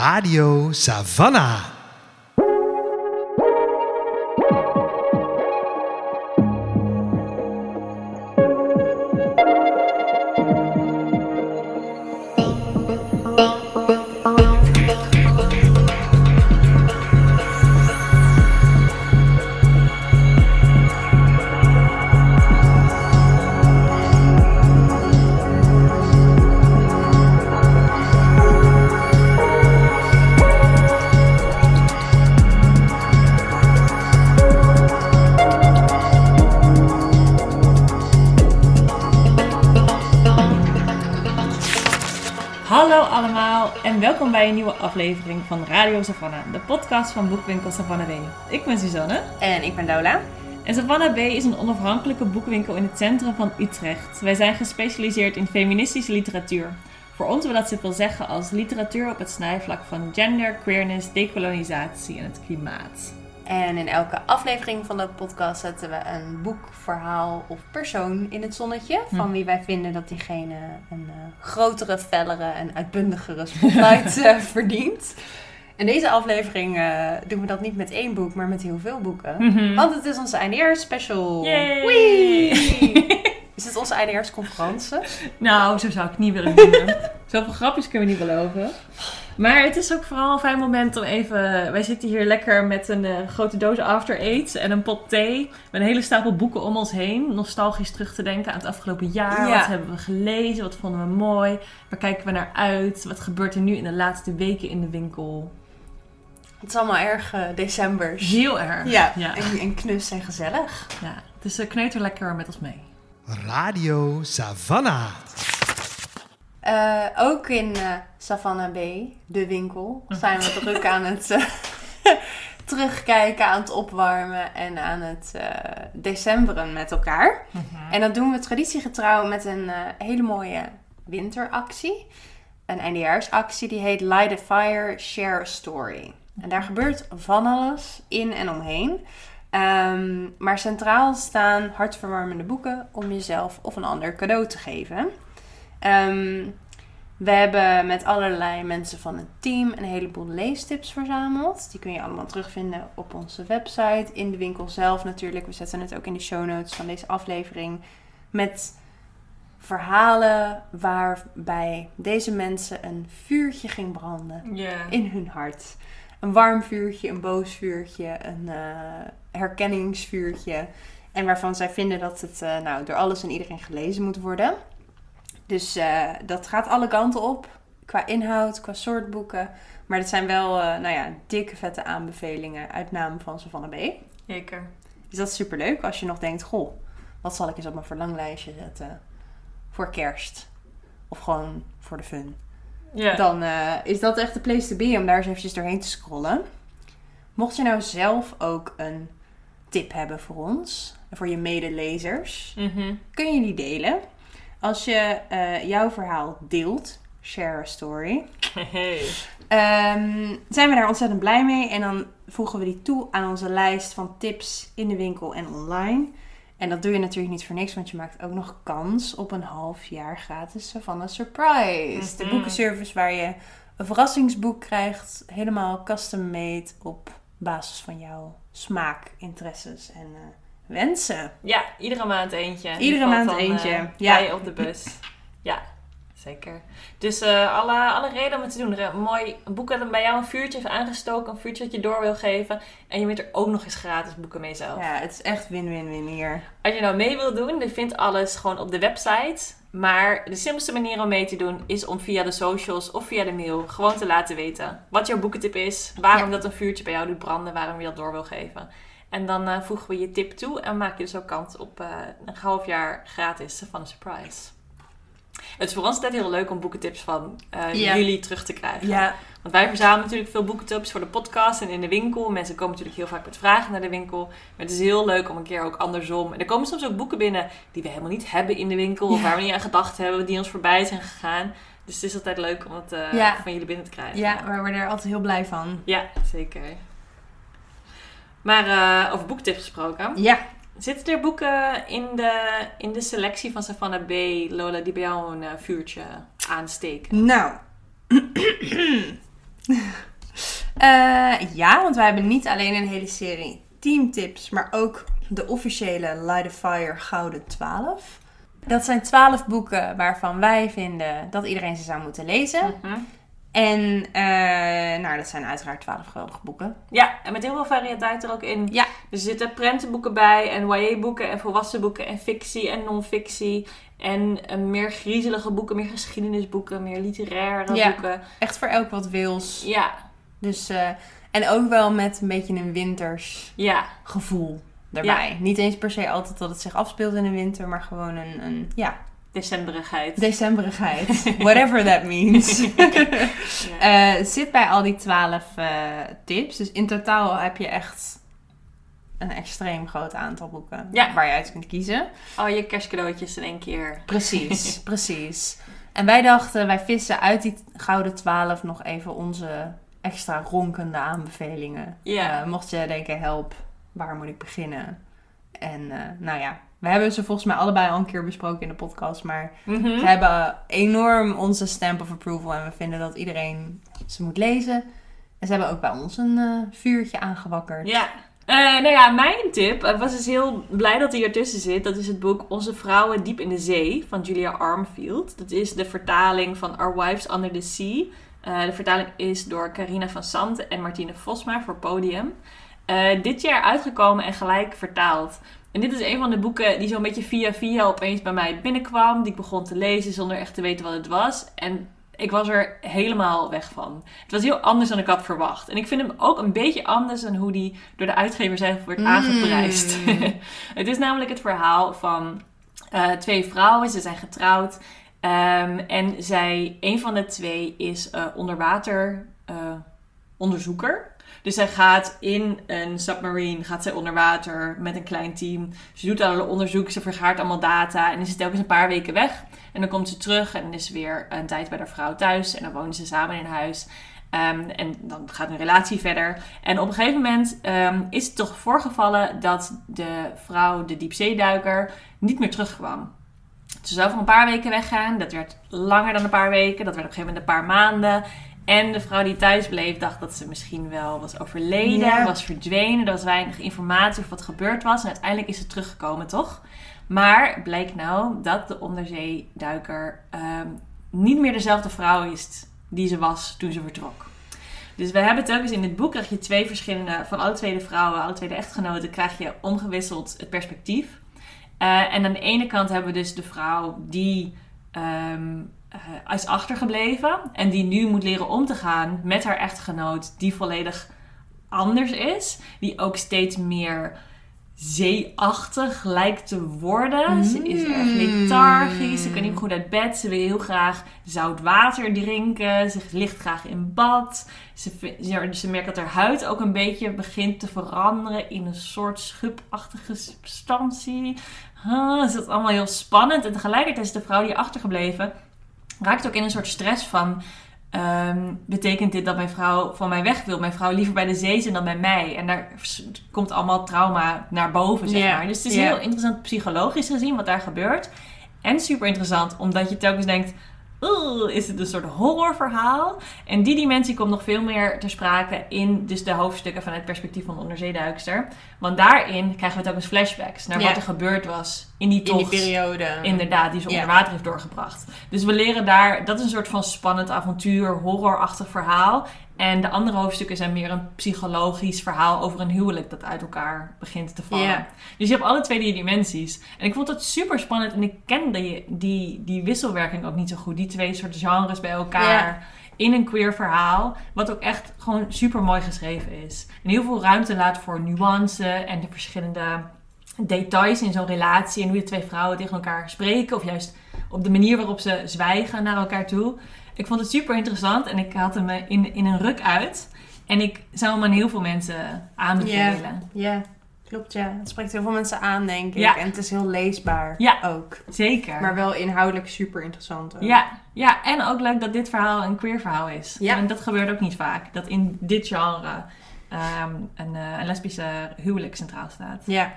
Radio Savannah. Aflevering van Radio Savannah, de podcast van boekwinkel Savannah B. Ik ben Suzanne En ik ben Dola. en Savannah B is een onafhankelijke boekwinkel in het centrum van Utrecht. Wij zijn gespecialiseerd in feministische literatuur. Voor ons wil dat zoveel zeggen als literatuur op het snijvlak van gender, queerness, dekolonisatie en het klimaat. En in elke aflevering van de podcast zetten we een boek, verhaal of persoon in het zonnetje. Van Hm. wie wij vinden dat diegene een eh, grotere, fellere en uitbundigere spotlight eh, verdient. In deze aflevering eh, doen we dat niet met één boek, maar met heel veel boeken. Mhm. Want het is onze eindejaars special. Yay! Wee! Is het onze eindejaarsconferentie? Nou, zo zou ik het niet willen noemen. Zoveel grapjes kunnen we niet beloven. Maar het is ook vooral een fijn moment om even... Wij zitten hier lekker met een eh, grote doos After Eight en een pot thee. Met een hele stapel boeken om ons heen. Nostalgisch terug te denken aan het afgelopen jaar. Ja. Wat hebben we gelezen? Wat vonden we mooi? Waar kijken we naar uit? Wat gebeurt er nu in de laatste weken in de winkel? Het is allemaal erg eh, decembers. Heel erg. Ja, Ja. En, en knus en gezellig. ja. Dus uh, kneuter lekker met ons mee. Radio Savannah. Eh, ook in eh Savannah Bay, de winkel, zijn we druk aan het eh, terugkijken, aan het opwarmen en aan het eh, decemberen met elkaar. En dat doen we traditiegetrouw met een eh, hele mooie winteractie. Een eindejaarsactie die heet Light a Fire, Share a Story. En daar gebeurt van alles in en omheen. Ehm, maar centraal staan hartverwarmende boeken om jezelf of een ander cadeau te geven. Ehm, we hebben met allerlei mensen van het team een heleboel leestips verzameld. Die kun je allemaal terugvinden op onze website, in de winkel zelf natuurlijk. We zetten het ook in de show notes van deze aflevering. Met verhalen waarbij deze mensen een vuurtje ging branden in hun hart. Een warm vuurtje, een boos vuurtje, een eh, herkenningsvuurtje. En waarvan zij vinden dat het eh, nou, door alles en iedereen gelezen moet worden. Dus eh, dat gaat alle kanten op. Qua inhoud, qua soort boeken. Maar het zijn wel eh, nou ja, dikke vette aanbevelingen uit naam van Savannah B. Zeker. Dus dat is superleuk als je nog denkt... Goh, wat zal ik eens op mijn verlanglijstje zetten voor kerst? Of gewoon voor de fun Ja. dan eh, is dat echt de place to be om daar eens eventjes doorheen te scrollen. Mocht je nou zelf ook een tip hebben voor ons, voor je medelezers, Mhm. kun je die delen. Als je eh, jouw verhaal deelt, share a story, Hey. ehm, zijn we daar ontzettend blij mee. En dan voegen we die toe aan onze lijst van tips in de winkel en online. En dat doe je natuurlijk niet voor niks, want je maakt ook nog kans op een half jaar gratis Savannah Surprise. De Mhm. boekenservice waar je een verrassingsboek krijgt, helemaal custom made op basis van jouw smaak, interesses en eh, wensen. Ja, iedere maand eentje. Iedere maand eentje, eh, ja. Bij op de bus. ja, zeker. Dus eh, alle, alle reden om het te doen. Er, een mooi boek dat bij jou een vuurtje heeft aangestoken. Een vuurtje dat je door wil geven. En je wint er ook nog eens gratis boeken mee zelf. Ja, het is echt win-win-win hier. Als je nou mee wil doen, dan vindt alles gewoon op de website. Maar de simpelste manier om mee te doen is om via de socials of via de mail gewoon te laten weten wat jouw boekentip is. Waarom Ja. dat een vuurtje bij jou doet branden, waarom je dat door wil geven. En dan eh, voegen we je tip toe en maak je dus ook kans op eh, een half jaar gratis van een surprise. Het is voor ons altijd heel leuk om boekentips van eh, jullie terug te krijgen. Want wij verzamelen natuurlijk veel boekentips voor de podcast en in de winkel. Mensen komen natuurlijk heel vaak met vragen naar de winkel. Maar het is heel leuk om een keer ook andersom. En er komen soms ook boeken binnen die we helemaal niet hebben in de winkel. Of waar we niet aan gedacht hebben, die ons voorbij zijn gegaan. Dus het is altijd leuk om het van jullie binnen te krijgen. ja, we worden er altijd heel blij van. Ja, zeker. Maar eh, over boektips gesproken. Ja, Zitten er boeken in de, in de selectie van Savannah B, Lola, die bij jou een eh, vuurtje aansteken? nou. Eh, ja, want wij hebben niet alleen een hele serie teamtips, maar ook de officiële Light a Fire Gouden 12. Dat zijn 12 boeken waarvan wij vinden dat iedereen ze zou moeten lezen. Mhm. En eh, nou, dat zijn uiteraard 12 geweldige boeken. Ja, en met heel veel variëteit er ook in. Ja. Er zitten prentenboeken bij en YA-boeken en volwassen boeken en fictie en non-fictie. En eh, meer griezelige boeken, meer geschiedenisboeken, meer literaire Ja. boeken. Echt voor elk wat wils. Ja, Dus, eh, en ook wel met een beetje een winters ja, gevoel erbij. Niet eens per se altijd dat het zich afspeelt in de winter, maar gewoon een, een ja, decemberigheid. decemberigheid. Whatever that means. Ja. Eh, zit bij al die 12 eh, tips. Dus in totaal heb je echt een extreem groot aantal boeken Ja. waar je uit kunt kiezen. Al je kerstcadeautjes in één keer. Precies, precies. En wij dachten, wij vissen uit die gouden 12 nog even onze extra ronkende aanbevelingen. Ja. Eh, mocht je denken, help, waar moet ik beginnen? En nou ja, we hebben ze volgens mij allebei al een keer besproken in de podcast. Maar Mhm. ze hebben enorm onze stamp of approval. En we vinden dat iedereen ze moet lezen. En ze hebben ook bij ons een eh, vuurtje aangewakkerd. Ja. Eh, nou ja, mijn tip, ik was dus heel blij dat hij ertussen zit. Dat is het boek Onze Vrouwen Diep in de Zee van Julia Armfield. Dat is de vertaling van Our Wives Under the Sea. Eh, de vertaling is door Carina van Santen en Martine Vosma voor Podium. Dit jaar uitgekomen en gelijk vertaald. En dit is een van de boeken die zo'n beetje via via opeens bij mij binnenkwam. Die ik begon te lezen zonder echt te weten wat het was. En ik was er helemaal weg van. Het was heel anders dan ik had verwacht. En ik vind hem ook een beetje anders dan hoe die door de uitgever zelf wordt Mm. aangeprijsd. het is namelijk het verhaal van eh, twee vrouwen. Ze zijn getrouwd. Ehm, en zij, een van de twee is eh, onderwater eh, onderzoeker. Dus zij gaat in een submarine, gaat zij onder water met een klein team. Ze doet alle onderzoek, ze vergaart allemaal data en is telkens een paar weken weg. En dan komt ze terug en is weer een tijd bij haar vrouw thuis. En dan wonen ze samen in huis. Ehm, en dan gaat hun relatie verder. En op een gegeven moment ehm, is het toch voorgevallen dat de vrouw, de diepzeeduiker, niet meer terugkwam. Ze zou voor een paar weken weggaan. Dat werd langer dan een paar weken. Dat werd op een gegeven moment een paar maanden. En de vrouw die thuis bleef, dacht dat ze misschien wel was overleden, Ja. was verdwenen. Er was weinig informatie over wat gebeurd was. En uiteindelijk is ze teruggekomen, toch? Maar blijkt nou dat de onderzeeduiker ehm, niet meer dezelfde vrouw is die ze was toen ze vertrok. Dus we hebben telkens in dit boek krijg je twee verschillende, van alle twee de vrouwen, alle twee de echtgenoten, krijg je omgewisseld het perspectief. Eh, en aan de ene kant hebben we dus de vrouw die ehm, eh, is achtergebleven en die nu moet leren om te gaan met haar echtgenoot, die volledig anders is, die ook steeds meer zeeachtig lijkt te worden. Ze is erg lethargisch, ze kan niet goed uit bed, ze wil heel graag zout water drinken, ze ligt graag in bad. Ze, ze, ze merkt dat haar huid ook een beetje begint te veranderen in een soort schubachtige substantie. Ah, is dat allemaal heel spannend. En tegelijkertijd is de vrouw die achtergebleven raakt ook in een soort stress van... ehm, betekent dit dat mijn vrouw van mij weg wil? Mijn vrouw liever bij de zee zijn dan bij mij. En daar komt allemaal trauma naar boven, zeg maar. Dus het is heel interessant psychologisch gezien wat daar gebeurt. En super interessant, omdat je telkens denkt... "Oeh, is het een soort horrorverhaal? En die dimensie komt nog veel meer ter sprake in dus de hoofdstukken vanuit het perspectief van de onderzeeduikster. Want daarin krijgen we telkens flashbacks naar Ja. wat er gebeurd was in die In die tocht. periode. Inderdaad, die ze Ja. onder water heeft doorgebracht. Dus we leren daar, dat is een soort van spannend avontuur, horrorachtig verhaal. En de andere hoofdstukken zijn meer een psychologisch verhaal over een huwelijk dat uit elkaar begint te vallen. Dus je hebt alle twee die dimensies. En ik vond dat super spannend en ik ken die, die, die wisselwerking ook niet zo goed. Die twee soort genres bij elkaar. In een queer verhaal, wat ook echt gewoon super mooi geschreven is. En heel veel ruimte laat voor nuance en de verschillende details in zo'n relatie en hoe de twee vrouwen tegen elkaar spreken. Of juist op de manier waarop ze zwijgen naar elkaar toe. Ik vond het super interessant en ik had hem eh, in, in een ruk uit. En ik zou hem aan heel veel mensen aanbevelen. Ja, klopt ja. Het spreekt heel veel mensen aan, denk ik. Ja. En het is heel leesbaar Ja. ook. Zeker. Maar wel inhoudelijk super interessant ook. Ja, ja, en ook leuk dat dit verhaal een queer verhaal is. Ja. En dat gebeurt ook niet vaak. Dat in dit genre ehm, een, eh, een lesbische huwelijk centraal staat. Ja.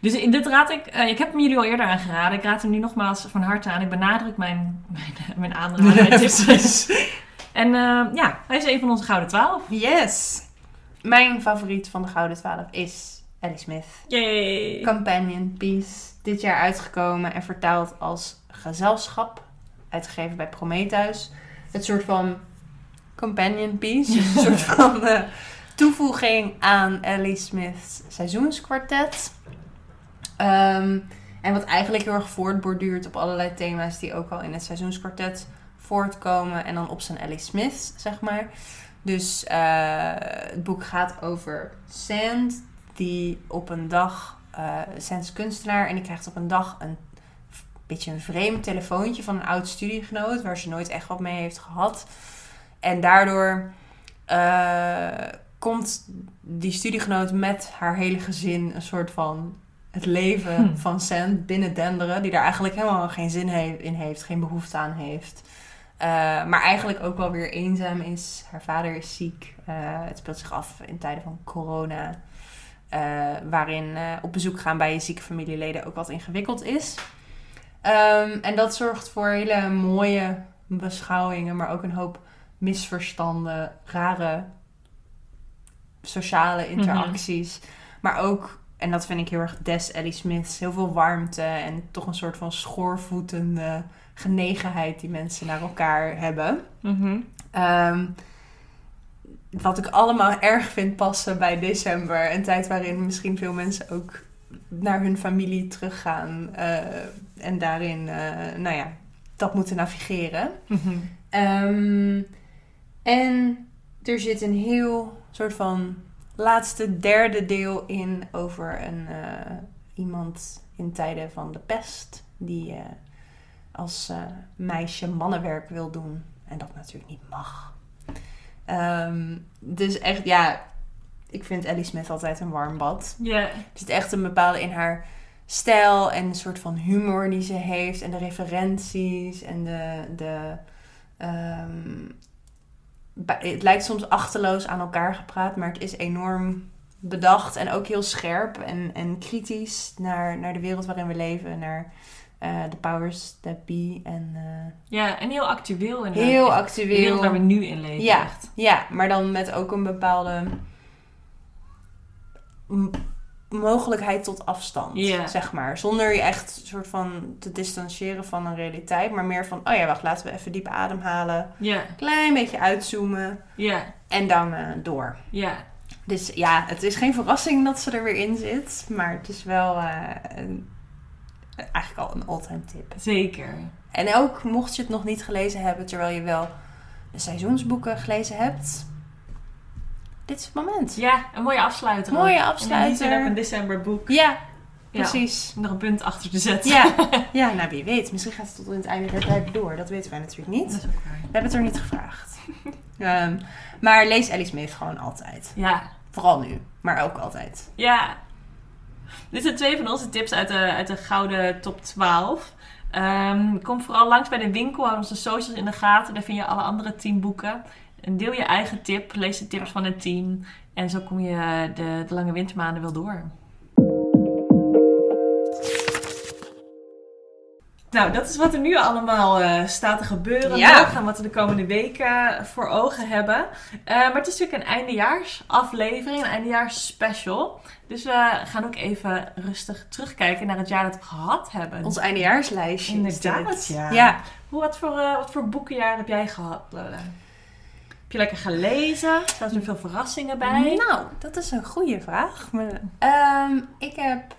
Dus in dit raad ik... eh, ik heb hem jullie al eerder aangeraden. Ik raad hem nu nogmaals van harte aan. Ik benadruk mijn, mijn, mijn aanrader. mijn tips. En eh, ja, hij is een van onze Gouden Twaalf. Yes! Mijn favoriet van de Gouden Twaalf is Ellie Smith. Yay! Companion Piece. Dit jaar uitgekomen en vertaald als gezelschap. Uitgegeven bij Prometheus. Het soort van companion piece. Een soort van eh, toevoeging aan Ellie Smith's seizoenskwartet. Ehm, en wat eigenlijk heel erg voortborduurt op allerlei thema's die ook al in het seizoenskwartet voortkomen. En dan op zijn Ellie Smith, zeg maar. Dus eh, het boek gaat over Sand, die op een dag, eh Sand is kunstenaar, en die krijgt op een dag een beetje een vreemd telefoontje van een oud studiegenoot, waar ze nooit echt wat mee heeft gehad. En daardoor eh, komt die studiegenoot met haar hele gezin een soort van het leven Hm. van Sand binnen denderen, die daar eigenlijk helemaal geen zin he- in heeft, geen behoefte aan heeft. Eh, maar eigenlijk ook wel weer eenzaam is. Haar vader is ziek. Eh, het speelt zich af in tijden van corona. eh, waarin op bezoek gaan bij je zieke familieleden ook wat ingewikkeld is. Ehm, en dat zorgt voor hele mooie beschouwingen, maar ook een hoop misverstanden, rare sociale interacties. Maar ook, en dat vind ik heel erg des Ellie Smiths, heel veel warmte en toch een soort van schoorvoetende genegenheid die mensen naar elkaar hebben. Mhm. Ehm, wat ik allemaal erg vind passen bij december. Een tijd waarin misschien veel mensen ook naar hun familie teruggaan. eh, en daarin, eh, nou ja, dat moeten navigeren. Mhm. Ehm, en er zit een heel soort van laatste derde deel in over een, eh, iemand in tijden van de pest. Die eh, als eh, meisje mannenwerk wil doen. En dat natuurlijk niet mag. Ehm, dus echt, ja, ik vind Ellie Smith altijd een warm bad. Ja. Er zit echt een bepaalde in haar stijl en een soort van humor die ze heeft. En de referenties en de. de ehm, het lijkt soms achterloos aan elkaar gepraat, maar het is enorm bedacht en ook heel scherp en, en kritisch naar, naar de wereld waarin we leven. Naar eh, de powers that be. En eh, ja, en heel actueel. inderdaad. heel De actueel. wereld waar we nu in leven. Ja. Echt. Ja, maar dan met ook een bepaalde mogelijkheid tot afstand, zeg maar. Zonder je echt soort van te distancieren van een realiteit, maar meer van, oh ja, wacht, laten we even diep ademhalen, Ja, klein beetje uitzoomen ja, en dan eh, door. ja. Dus ja, het is geen verrassing dat ze er weer in zit, maar het is wel eh, een- eigenlijk al een all-time tip. Zeker. En ook mocht je het nog niet gelezen hebben, terwijl je wel de seizoensboeken gelezen hebt. Dit is het moment. Ja, een mooie afsluiter. ook. Mooie En afsluiter. dan ook een decemberboek. Ja, precies. nog een punt achter te zetten. Ja. ja, nou wie weet. Misschien gaat het tot in het einde der tijd door. Dat weten wij natuurlijk niet. Dat is ook waar. We hebben het er niet gevraagd. Ehm, maar lees Ellie Smith gewoon altijd. Ja, Vooral nu, maar ook altijd. ja. Dit zijn twee van onze tips uit de, uit de gouden top 12. Ehm, kom vooral langs bij de winkel. Hou onze socials in de gaten. Daar vind je alle andere teamboeken. En deel je eigen tip. Lees de tips van het team. En zo kom je de, de lange wintermaanden wel door. Nou, dat is wat er nu allemaal eh, staat te gebeuren Ja. nog. En wat we de komende weken voor ogen hebben. Eh, maar het is natuurlijk een eindejaarsaflevering. Een eindejaars special. Dus we gaan ook even rustig terugkijken naar het jaar dat we gehad hebben. Ons eindejaarslijstje. Inderdaad, ja. ja. Hoe, wat, voor, eh, wat voor boekenjaar heb jij gehad, Lola? Heb je lekker gelezen? Zaten er veel verrassingen bij? Nou, dat is een goede vraag. Maar, ehm, ik, heb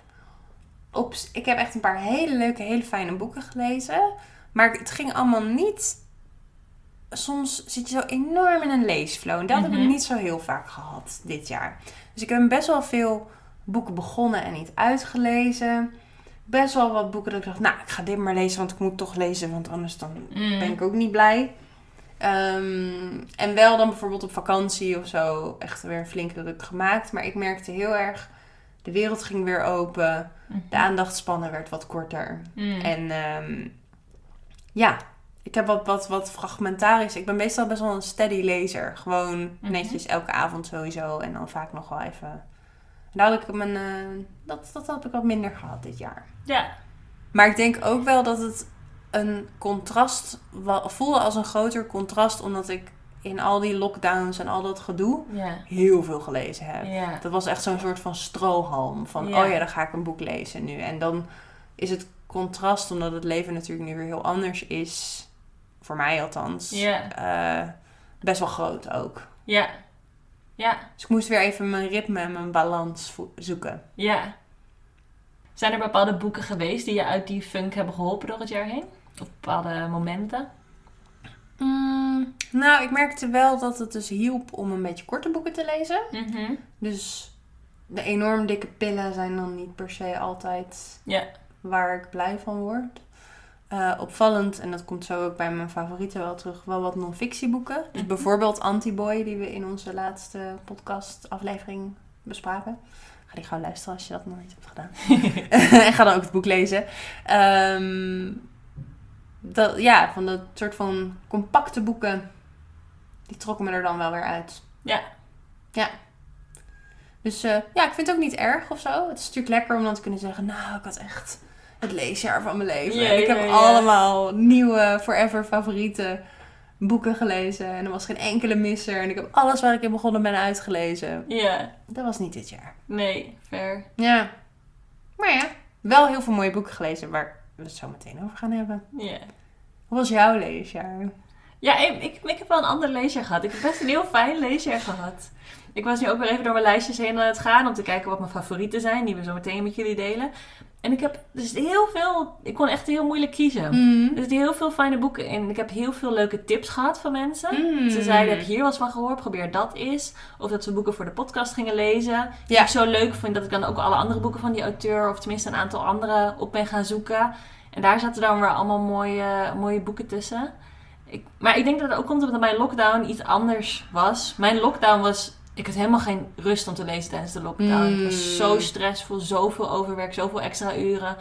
op, ik heb echt een paar hele leuke, hele fijne boeken gelezen. Maar het ging allemaal niet... Soms zit je zo enorm in een leesflow. En dat heb Mhm. ik niet zo heel vaak gehad dit jaar. Dus ik heb best wel veel boeken begonnen en niet uitgelezen. Best wel wat boeken dat ik dacht, nou, ik ga dit maar lezen, want ik moet toch lezen, want anders dan Mm. ben ik ook niet blij. Ehm, en wel dan bijvoorbeeld op vakantie of zo echt weer een flinke ruk gemaakt. Maar ik merkte heel erg, de wereld ging weer open. De aandachtspannen werd wat korter. Mm. En ehm, ja, ik heb wat, wat, wat fragmentarisch. Ik ben meestal best wel een steady lezer. Gewoon Mhm. netjes elke avond sowieso. En dan vaak nog wel even... Daar had ik mijn, eh, dat, dat had ik wat minder gehad dit jaar. Ja. Maar ik denk ook wel dat het een contrast voelde als een groter contrast, omdat ik in al die lockdowns en al dat gedoe Ja. heel veel gelezen heb. Ja. Dat was echt zo'n soort van strohalm. Van, Ja. oh ja, dan ga ik een boek lezen nu. En dan is het contrast, omdat het leven natuurlijk nu weer heel anders is. Voor mij althans. Eh, best wel groot ook. Ja. Ja. Dus ik moest weer even mijn ritme en mijn balans zoeken. Ja. Zijn er bepaalde boeken geweest die je uit die funk hebben geholpen door het jaar heen? Of bepaalde momenten? Mm, nou, ik merkte wel dat het dus hielp om een beetje korte boeken te lezen. Mhm. Dus de enorm dikke pillen zijn dan niet per se altijd waar ik blij van word. Eh, opvallend, en dat komt zo ook bij mijn favorieten wel terug, wel wat non-fictieboeken. Dus Mhm. bijvoorbeeld Antiboy, die we in onze laatste podcast aflevering bespraken. Ga die gauw luisteren als je dat nog niet hebt gedaan. en ga dan ook het boek lezen. Ehm, dat, ja, van dat soort van compacte boeken, die trokken me er dan wel weer uit. Ja. Ja. Dus eh, ja, ik vind het ook niet erg of zo. Het is natuurlijk lekker om dan te kunnen zeggen, nou, ik had echt het leesjaar van mijn leven. En ik heb allemaal nieuwe, forever favoriete boeken gelezen. En er was geen enkele misser. En ik heb alles waar ik in begonnen ben uitgelezen. Ja. Dat was niet dit jaar. Nee, fair. Ja. Maar ja, wel heel veel mooie boeken gelezen waar we het zo meteen over gaan hebben. Ja. Hoe was jouw leesjaar? Ja, ik, ik, ik heb wel een ander leesjaar gehad. Ik heb best een heel fijn leesjaar gehad. Ik was nu ook weer even door mijn lijstjes heen aan het gaan om te kijken wat mijn favorieten zijn, die we zo meteen met jullie delen. En ik heb dus heel veel, ik kon echt heel moeilijk kiezen. Mm. Er zitten heel veel fijne boeken in. Ik heb heel veel leuke tips gehad van mensen. Mm. Ze zeiden, heb je hier wat van gehoord? Probeer dat eens. Of dat ze boeken voor de podcast gingen lezen. Die Ja. ik zo leuk vind dat ik dan ook alle andere boeken van die auteur... of tenminste een aantal andere op ben gaan zoeken. En daar zaten dan weer allemaal mooie, mooie boeken tussen. Ik, maar ik denk dat het ook komt omdat mijn lockdown iets anders was. Mijn lockdown was... Ik had helemaal geen rust om te lezen tijdens de lockdown. Mm. Ik was zo stressvol, zoveel overwerk, zoveel extra uren.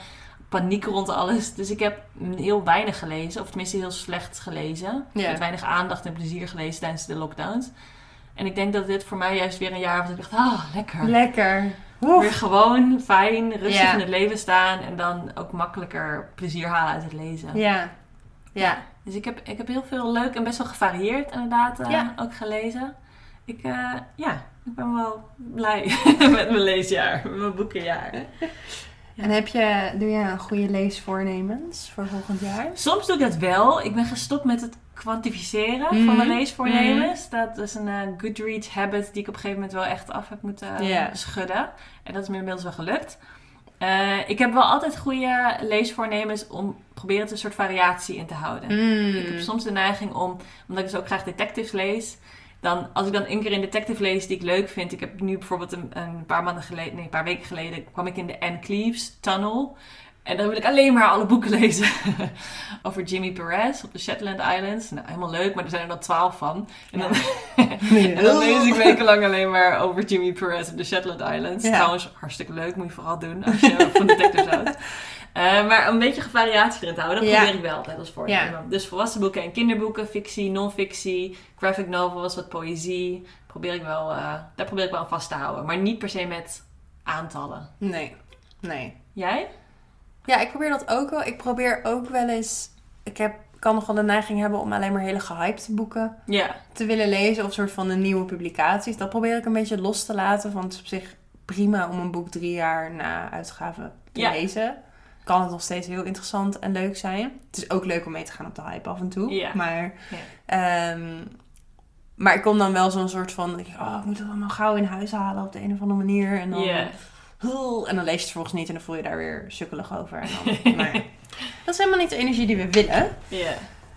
Paniek rond alles. Dus ik heb heel weinig gelezen. Of tenminste heel slecht gelezen. Met weinig aandacht en plezier gelezen tijdens de lockdowns. En ik denk dat dit voor mij juist weer een jaar was dat ik dacht, ah, lekker. Lekker. Oef. Weer gewoon, fijn, rustig in het leven staan. En dan ook makkelijker plezier halen uit het lezen. Ja. Ja. Dus ik heb, ik heb heel veel leuk en best wel gevarieerd inderdaad eh, ook gelezen. Ik, eh, ja, ik ben wel blij met mijn leesjaar, met mijn boekenjaar. En heb je, doe je een goede leesvoornemens voor volgend jaar? Soms doe ik dat wel. Ik ben gestopt met het kwantificeren Mhm. van mijn leesvoornemens. Dat is een eh, Goodreads habit die ik op een gegeven moment wel echt af heb moeten eh, schudden. En dat is me inmiddels wel gelukt. Ik heb wel altijd goede leesvoornemens om proberen er een soort variatie in te houden. Mm. Ik heb soms de neiging om, omdat ik dus ook graag detectives lees, dan als ik dan een keer een detective lees die ik leuk vind. Ik heb nu bijvoorbeeld een, een paar maanden geleden, nee, een paar weken geleden, kwam ik in de Anne Cleves Tunnel. En dan wil ik alleen maar alle boeken lezen over Jimmy Perez op de Shetland Islands. Nou, helemaal leuk, maar er zijn er dan twaalf van. En dan, en dan lees ik wekenlang alleen maar over Jimmy Perez op de Shetland Islands. Ja. Trouwens, hartstikke leuk, moet je vooral doen als je van detectives houdt. Eh, maar een beetje variatie erin te houden, dat Ja. probeer ik wel altijd als voornemen. Ja. Dus volwassen boeken en kinderboeken, fictie, non-fictie, graphic novels, wat poëzie. Probeer ik wel, eh, daar probeer ik wel aan vast te houden. Maar niet per se met aantallen. Nee. Nee. Jij? Ja, ik probeer dat ook wel. Ik probeer ook wel eens... Ik heb, kan nog wel de neiging hebben om alleen maar hele gehypte boeken Ja. te willen lezen. Of soort van de nieuwe publicaties. Dat probeer ik een beetje los te laten. Want het is op zich prima om een boek drie jaar na uitgave te lezen. Kan het nog steeds heel interessant en leuk zijn. Het is ook leuk om mee te gaan op de hype af en toe. Ja. Maar, Ja. ehm, maar ik kom dan wel zo'n soort van... ik, Oh, ik moet het allemaal gauw in huis halen op de een of andere manier. En dan... Hul, En dan lees je het vervolgens niet en dan voel je daar weer sukkelig over. En dan, ja. Dat is helemaal niet de energie die we willen. Ja.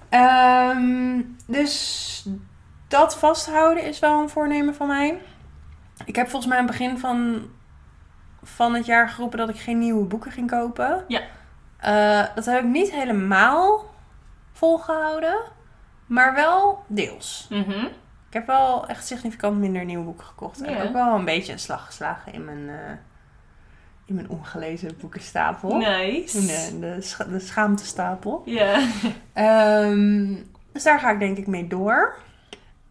Ehm, dus dat vasthouden is wel een voornemen van mij. Ik heb volgens mij aan het begin van, van het jaar geroepen dat ik geen nieuwe boeken ging kopen. Ja. Eh, dat heb ik niet helemaal volgehouden, maar wel deels. Mhm. Ik heb wel echt significant minder nieuwe boeken gekocht. En Ja. ook wel een beetje een slag geslagen in mijn, eh, in mijn ongelezen boekenstapel. Nice. De, de, scha- de schaamtestapel. Ja. Ehm, dus daar ga ik denk ik mee door.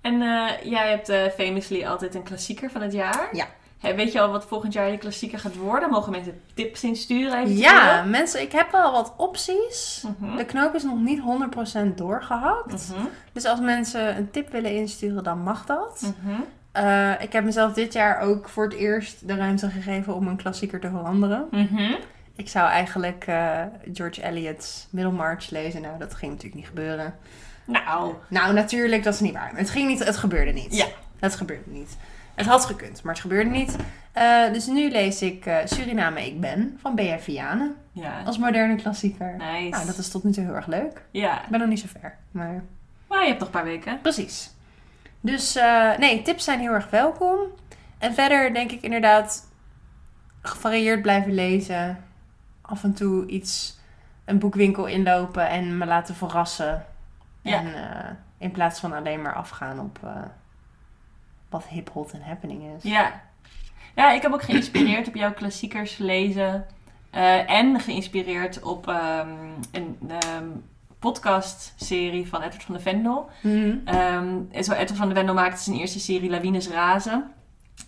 En eh, jij hebt famously altijd een klassieker van het jaar. Ja. Weet je al wat volgend jaar je klassieker gaat worden? Mogen mensen tips insturen? eventueel? Ja, mensen, ik heb wel wat opties. Mhm. De knoop is nog niet 100% doorgehakt. Mhm. Dus als mensen een tip willen insturen, dan mag dat. Mhm. Eh, ik heb mezelf dit jaar ook voor het eerst de ruimte gegeven om een klassieker te veranderen. Ik zou eigenlijk eh, George Eliot's Middlemarch lezen. Nou, dat ging natuurlijk niet gebeuren. Nou, Nou, natuurlijk, dat is niet waar. Het ging niet, het gebeurde niet. Ja. Het gebeurde niet. Het had gekund, maar het gebeurde niet. Eh, dus nu lees ik eh, Suriname Ik Ben van B.F. Vianen ja. als moderne klassieker. Nice. Nou, dat is tot nu toe heel erg leuk. Ja. Ik ben nog niet zo ver, maar Maar je hebt nog een paar weken. precies. Dus eh, nee, tips zijn heel erg welkom. En verder denk ik inderdaad gevarieerd blijven lezen. Af en toe iets, een boekwinkel inlopen en me laten verrassen. Ja. En in plaats van alleen maar afgaan op wat hip, hot en happening is. Ja. Ja, ik heb ook geïnspireerd op jouw klassiekers lezen. eh, en geïnspireerd op ehm, een ehm, podcastserie van Edward van de Vendel. En zo Edward van de Vendel maakte zijn eerste serie Lawines Razen.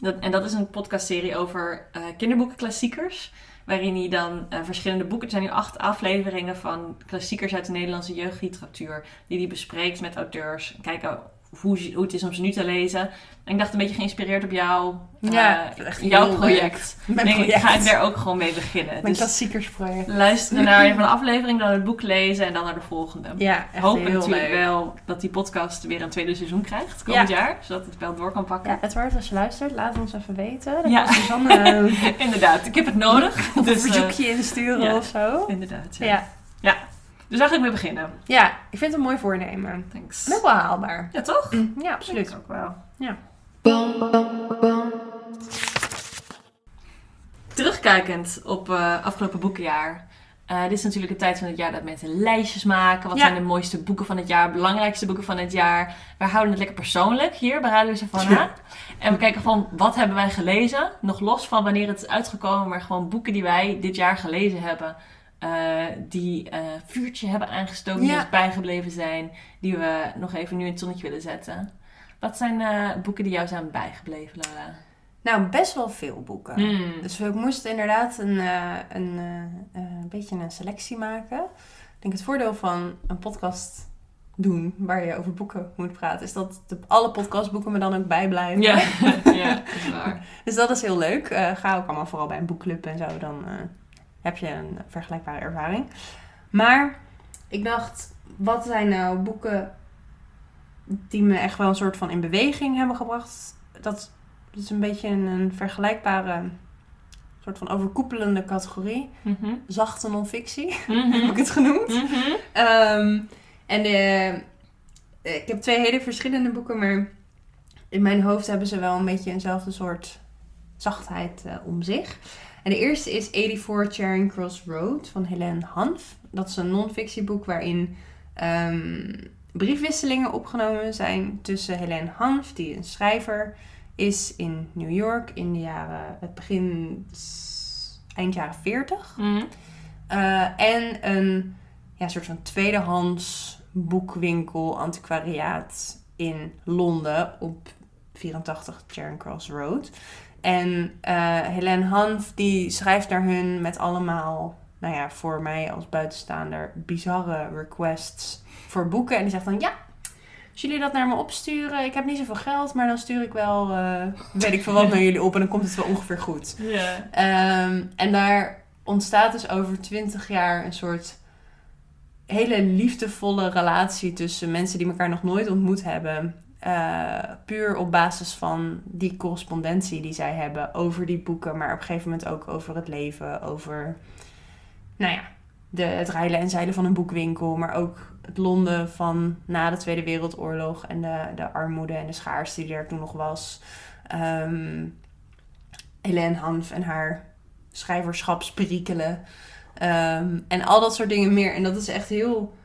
Dat, en dat is een podcastserie over eh kinderboekenklassiekers. Waarin hij dan eh, verschillende boeken, er zijn nu acht afleveringen van klassiekers uit de Nederlandse jeugdliteratuur. Die hij bespreekt met auteurs. Kijken hoe, hoe het is om ze nu te lezen. En ik dacht een beetje geïnspireerd op jou, eh, echt jouw project. Mijn Nee, project. ga ik daar ook gewoon mee beginnen. Mijn Dus klassiekersproject. luisteren naar een van de aflevering, dan het boek lezen en dan naar de volgende. Ja, echt Hoop heel natuurlijk leuk. wel dat die podcast weer een tweede seizoen krijgt komend jaar. Zodat het wel door kan pakken. Ja, Edward, als je luistert, laat ons even weten. Dan Ja. Suzanne eh, Inderdaad, ik heb het nodig. een dus, eh, verzoekje insturen ja. of zo. inderdaad, ja. Ja. Dus daar ga ik mee beginnen. ja, ik vind het een mooi voornemen. Thanks. En ook wel haalbaar. Ja, toch? Mm, Ja, absoluut. ik ook wel. Ja. Terugkijkend op eh afgelopen boekenjaar. Eh, dit is natuurlijk de tijd van het jaar dat mensen lijstjes maken. Wat Ja. zijn de mooiste boeken van het jaar, belangrijkste boeken van het jaar. Wij houden het lekker persoonlijk hier bij Radio Savannah. En we kijken gewoon, wat hebben wij gelezen? Nog los van wanneer het is uitgekomen, maar gewoon boeken die wij dit jaar gelezen hebben. Eh, die eh vuurtje hebben aangestoken, die ons bijgebleven zijn. Die we nog even nu in het zonnetje willen zetten. Wat zijn eh, boeken die jou zijn bijgebleven, Lola? Nou, best wel veel boeken. Hmm. Dus we moesten inderdaad een, een, een beetje een selectie maken. Ik denk het voordeel van een podcast doen waar je over boeken moet praten, is dat de, alle podcastboeken me dan ook bijblijven. Ja, ja, dat is waar. Dus dat is heel leuk. Ga ook allemaal vooral bij een boekclub en zo, dan heb je een vergelijkbare ervaring. Maar ik dacht, wat zijn nou boeken die me echt wel een soort van in beweging hebben gebracht? Dat is een beetje een, vergelijkbare, soort van overkoepelende categorie. Mhm. Zachte non-fictie, Mhm. heb ik het genoemd. Mhm. Ehm, en de, ik heb twee hele verschillende boeken, maar in mijn hoofd hebben ze wel een beetje eenzelfde soort zachtheid eh, om zich. En de eerste is 84 Charing Cross Road van Helene Hanf. Dat is een non-fictieboek waarin ehm, briefwisselingen opgenomen zijn tussen Helene Hanf, die een schrijver is in New York in de jaren, het begin, eind jaren 40. Mhm. Eh, en een ja, soort van tweedehands boekwinkel, antiquariaat in Londen op 84 Charing Cross Road. En eh Helene Hanf die schrijft naar hun met allemaal, nou ja, voor mij als buitenstaander, bizarre requests voor boeken. En die zegt dan, ja, als jullie dat naar me opsturen, ik heb niet zoveel geld, maar dan stuur ik wel, eh, weet ik veel wat naar jullie op en dan komt het wel ongeveer goed. Ehm, en daar ontstaat dus over twintig jaar een soort hele liefdevolle relatie tussen mensen die elkaar nog nooit ontmoet hebben. Eh, puur op basis van die correspondentie die zij hebben over die boeken, maar op een gegeven moment ook over het leven, over nou ja, de, het rijlen en zeilen van een boekwinkel, maar ook het Londen van na de Tweede Wereldoorlog en de, de armoede en de schaarste die er toen nog was. Ehm Helene Hanf en haar schrijverschapsperikelen. Ehm, en al dat soort dingen meer. En dat is echt heel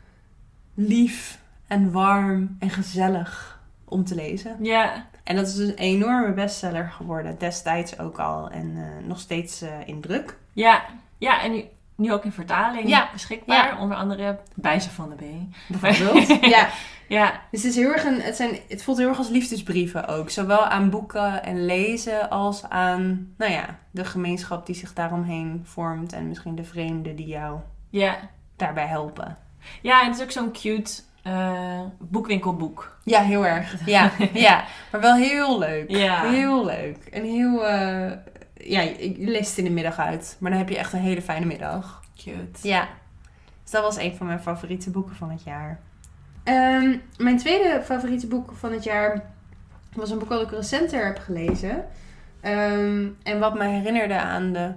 lief en warm en gezellig om te lezen. Ja. En dat is dus een enorme bestseller geworden. Destijds ook al. En eh, nog steeds eh, in druk. Ja. Ja, en nu, nu ook in vertaling Ja, beschikbaar. ja. Onder andere bij Savannah B. Bijvoorbeeld. ja. Ja, Dus het, is heel erg een, het, zijn, het voelt heel erg als liefdesbrieven ook. Zowel aan boeken en lezen als aan nou ja, de gemeenschap die zich daaromheen vormt. En misschien de vreemden die jou ja. daarbij helpen. ja, en het is ook zo'n cute eh, boekwinkelboek. Ja, heel erg. Ja, ja. maar wel heel leuk. Ja. Heel leuk. En heel... eh, ja, je leest het in de middag uit. Maar dan heb je echt een hele fijne middag. Cute. Ja. Dus dat was een van mijn favoriete boeken van het jaar. Ehm, mijn tweede favoriete boek van het jaar was een boek dat ik recenter heb gelezen. Ehm, en wat me herinnerde aan de,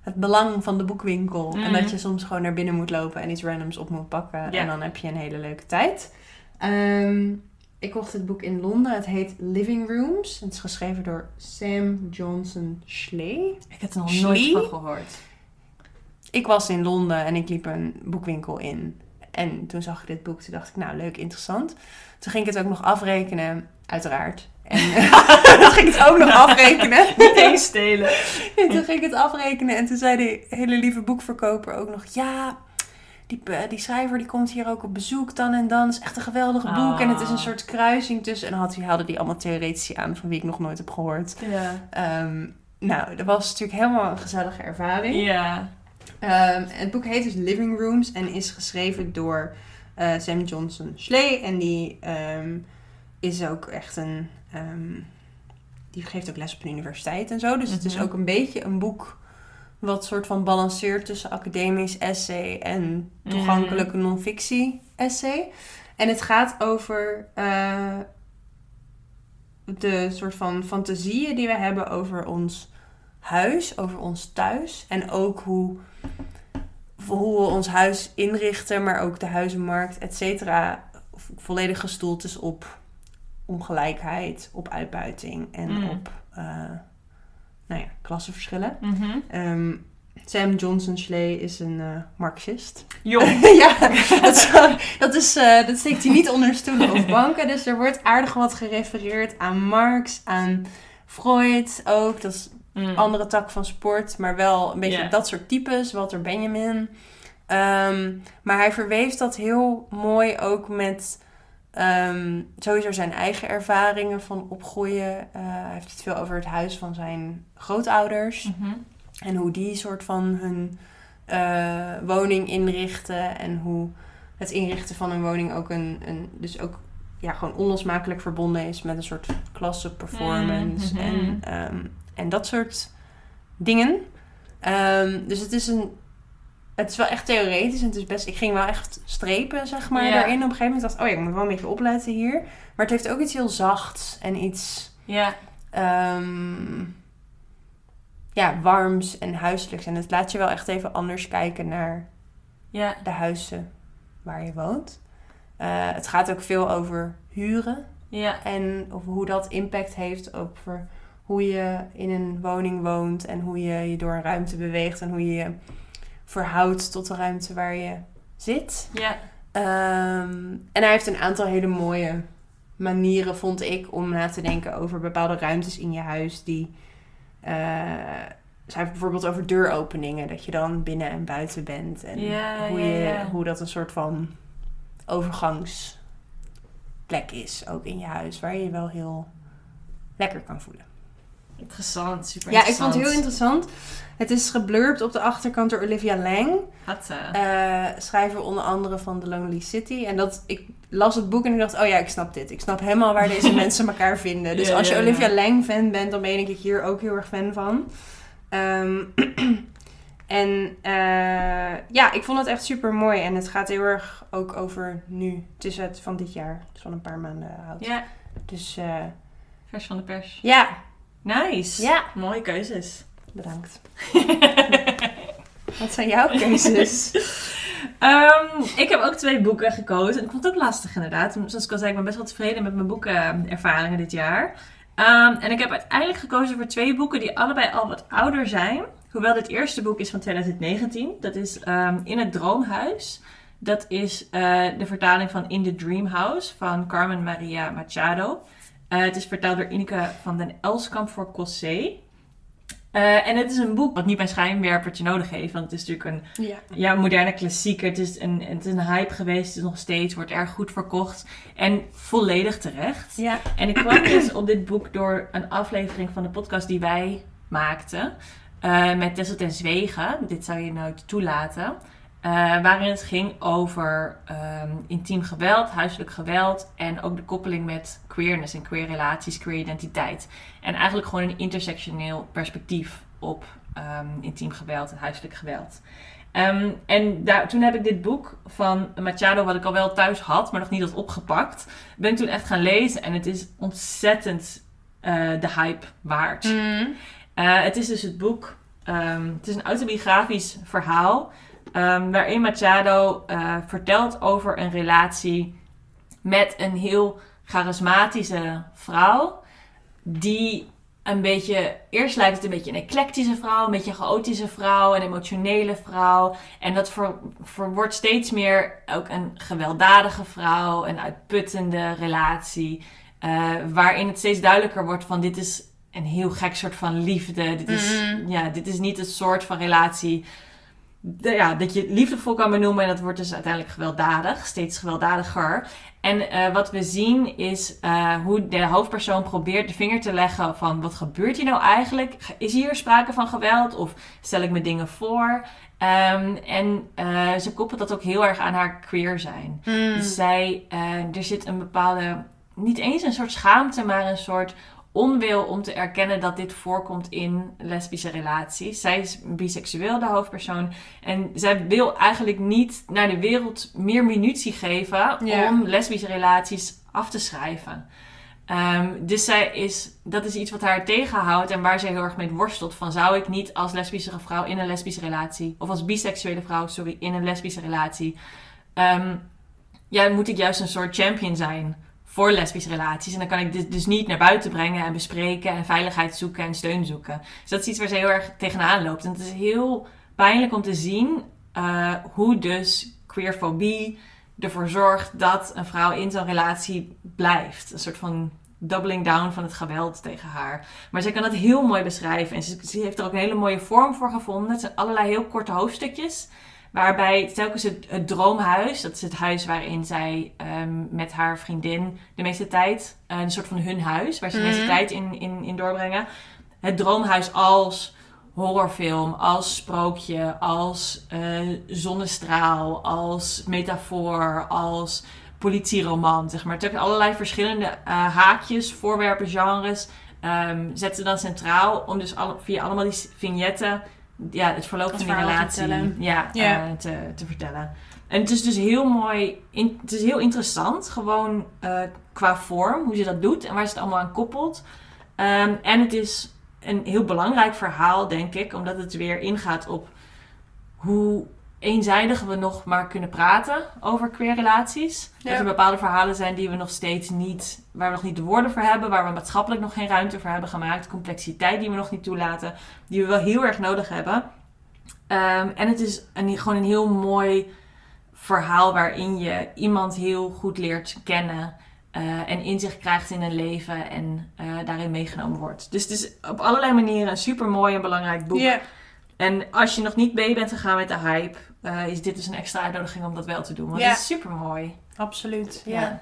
het belang van de boekwinkel. En Mhm. dat je soms gewoon naar binnen moet lopen en iets randoms op moet pakken. En dan heb je een hele leuke tijd. Ehm, ik kocht het boek in Londen. Het heet Living Rooms. Het is geschreven door Sam Johnson Schley. Ik heb er nog nooit van gehoord. Ik was in Londen en ik liep een boekwinkel in. En toen zag ik dit boek. Toen dacht ik, nou leuk, interessant. Toen ging ik het ook nog afrekenen, uiteraard. En toen ging ik het ook nog afrekenen. Niet eens stelen. En toen ging ik het afrekenen. En toen zei de hele lieve boekverkoper ook nog... Ja, die, eh, die schrijver die komt hier ook op bezoek dan en dan. Het is echt een geweldig boek. Ah. En het is een soort kruising tussen... En dan had, hadden die allemaal theoretici aan van wie ik nog nooit heb gehoord. Ja. Ehm, nou, dat was natuurlijk helemaal een gezellige ervaring. Ja. Ehm, het boek heet dus Living Rooms en is geschreven door eh, Sam Johnson Schley. En die ehm, is ook echt een. Ehm, die geeft ook les op een universiteit en zo. Dus het is Mhm. ook een beetje een boek wat soort van balanceert tussen academisch essay en toegankelijke non-fictie essay. En het gaat over eh, de soort van fantasieën die we hebben over ons huis, over ons thuis. En ook hoe, hoe we ons huis inrichten, maar ook de huizenmarkt, et cetera. Volledig gestoeld is op ongelijkheid, op uitbuiting en Mm. op eh, nou ja, klassenverschillen. Mhm. Ehm, Sam Johnson Schley is een eh, Marxist. Jong. ja, dat, is, dat, is, eh, dat steekt hij niet onder stoelen of banken. Dus er wordt aardig wat gerefereerd aan Marx, aan Freud ook. Dat is Mm. een andere tak van sport, maar wel een beetje dat soort types. Walter Benjamin. Ehm, maar hij verweeft dat heel mooi ook met ehm, sowieso zijn eigen ervaringen van opgroeien. Eh, hij heeft het veel over het huis van zijn grootouders. Mhm. En hoe die soort van hun eh, woning inrichten. En hoe het inrichten van een woning ook een, een dus ook ja, gewoon onlosmakelijk verbonden is met een soort klasse performance. Mhm. En, ehm, en dat soort dingen. Ehm, dus het is een. Het is wel echt theoretisch en het is best. Ik ging wel echt strepen, zeg maar, Ja. daarin. Op een gegeven moment dacht ik, oh ja, ik moet wel een beetje opletten hier. Maar het heeft ook iets heel zachts en iets Ja. ehm, ja, warms en huiselijks. En het laat je wel echt even anders kijken naar Ja. de huizen waar je woont. Eh, het gaat ook veel over huren Ja. en over hoe dat impact heeft over hoe je in een woning woont en hoe je je door een ruimte beweegt en hoe je verhoudt tot de ruimte waar je zit. Ja. Ehm, en hij heeft een aantal hele mooie manieren, vond ik, om na te denken over bepaalde ruimtes in je huis. Die, zij heeft bijvoorbeeld over deuropeningen, dat je dan binnen en buiten bent. En Ja, hoe, ja, je, ja. hoe dat een soort van overgangsplek is, ook in je huis, waar je je wel heel lekker kan voelen. Interessant. Super Ja, ik vond het heel interessant. Het is geblurbt op de achterkant door Olivia Lang. Hatta. Eh, schrijver onder andere van The Lonely City. En dat, ik las het boek en ik dacht, oh ja, ik snap dit. Ik snap helemaal waar deze mensen elkaar vinden. Dus Ja, als je ja, ja. Olivia Lang fan bent, dan ben ik hier ook heel erg fan van. Ehm, en eh, ja, ik vond het echt super mooi. En het gaat heel erg ook over nu. Het is het van dit jaar. Het is van een paar maanden oud. Ja. Dus eh, Vers van de pers. ja, Nice. ja, Mooie keuzes. bedankt. Wat zijn jouw keuzes? Ehm, ik heb ook twee boeken gekozen. En ik vond het ook lastig inderdaad. Zoals ik al zei, ik ben best wel tevreden met mijn boekenervaringen dit jaar. Ehm, en ik heb uiteindelijk gekozen voor twee boeken die allebei al wat ouder zijn. Hoewel dit eerste boek is van 2019. Dat is ehm, In het Droomhuis. Dat is eh, de vertaling van In the Dream House van Carmen Maria Machado. Eh, het is vertaald door Ineke van den Elskamp voor Cossé. Eh, en het is een boek wat niet mijn schijnwerpertje nodig heeft. Want het is natuurlijk een Ja. moderne klassieker. Het is, een, het is een hype geweest. Het is nog steeds. Wordt erg goed verkocht. En volledig terecht. Ja. En ik kwam dus op dit boek door een aflevering van de podcast die wij maakten. eh, met Tessel ten Zwegen. Dit zou je nooit toelaten. Eh, waarin het ging over ehm, intiem geweld, huiselijk geweld. En ook de koppeling met queerness en queer relaties, queer identiteit. En eigenlijk gewoon een intersectioneel perspectief op ehm, intiem geweld en huiselijk geweld. Ehm, en daar, toen heb ik dit boek van Machado, wat ik al wel thuis had, maar nog niet had opgepakt, ben ik toen echt gaan lezen. En het is ontzettend eh, de hype waard. Mm. Eh, het is dus het boek, het is een autobiografisch verhaal, ehm, waarin Machado eh, vertelt over een relatie met een heel charismatische vrouw, die een beetje, eerst lijkt het een beetje een eclectische vrouw, een beetje een chaotische vrouw, een emotionele vrouw. En dat ver, ver- wordt steeds meer ook een gewelddadige vrouw, een uitputtende relatie. eh, waarin het steeds duidelijker wordt van dit is een heel gek soort van liefde. Dit is, Mhm. ja, dit is niet het soort van relatie de- ja, dat je liefdevol kan benoemen. En dat wordt dus uiteindelijk gewelddadig. Steeds gewelddadiger. En eh, wat we zien is eh, hoe de hoofdpersoon probeert de vinger te leggen van... wat gebeurt hier nou eigenlijk? Is hier sprake van geweld? Of stel ik me dingen voor? Ehm, en eh, ze koppelt dat ook heel erg aan haar queer zijn. Mm. Dus zij, er zit een bepaalde, niet eens een soort schaamte, maar een soort onwil om te erkennen dat dit voorkomt in lesbische relaties. Zij is biseksueel, de hoofdpersoon. En zij wil eigenlijk niet naar de wereld meer munitie geven Ja. om lesbische relaties af te schrijven. Ehm, dus zij is, dat is iets wat haar tegenhoudt en waar zij heel erg mee worstelt. Van zou ik niet als lesbische vrouw in een lesbische relatie, of als biseksuele vrouw, sorry, in een lesbische relatie, ehm, ja, moet ik juist een soort champion zijn voor lesbische relaties. En dan kan ik dit dus niet naar buiten brengen en bespreken en veiligheid zoeken en steun zoeken. Dus dat is iets waar ze heel erg tegenaan loopt. En het is heel pijnlijk om te zien eh, hoe dus queerfobie ervoor zorgt dat een vrouw in zo'n relatie blijft. Een soort van doubling down van het geweld tegen haar. Maar zij kan dat heel mooi beschrijven. En ze, ze heeft er ook een hele mooie vorm voor gevonden. Het zijn allerlei heel korte hoofdstukjes. Waarbij telkens het, het droomhuis, dat is het huis waarin zij ehm, met haar vriendin de meeste tijd, eh, een soort van hun huis, waar ze de meeste Mhm. tijd in, in, in doorbrengen. Het droomhuis als horrorfilm, als sprookje, als eh, zonnestraal, als metafoor, als politieroman, zeg maar. Heeft allerlei verschillende eh, haakjes, voorwerpen, genres. ehm zetten ze dan centraal om dus via allemaal die vignetten ja, het verloop van die te relatie ja, Ja. eh, te, te vertellen. En het is dus heel mooi, in, het is heel interessant, gewoon eh, qua vorm, hoe ze dat doet en waar ze het allemaal aan koppelt. Ehm, en het is een heel belangrijk verhaal, denk ik, omdat het weer ingaat op hoe eenzijdig we nog maar kunnen praten over queer relaties. Ja. Dat er bepaalde verhalen zijn die we nog steeds niet, waar we nog niet de woorden voor hebben, waar we maatschappelijk nog geen ruimte voor hebben gemaakt, complexiteit die we nog niet toelaten, die we wel heel erg nodig hebben. Ehm, en het is een, gewoon een heel mooi verhaal waarin je iemand heel goed leert kennen. eh, en inzicht krijgt in een leven en eh, daarin meegenomen wordt. Dus het is op allerlei manieren een super mooi en belangrijk boek. En als je nog niet mee bent gegaan met de hype, eh, is dit dus een extra uitnodiging om dat wel te doen. Want Ja. het is super mooi. Absoluut. Ja. Ja.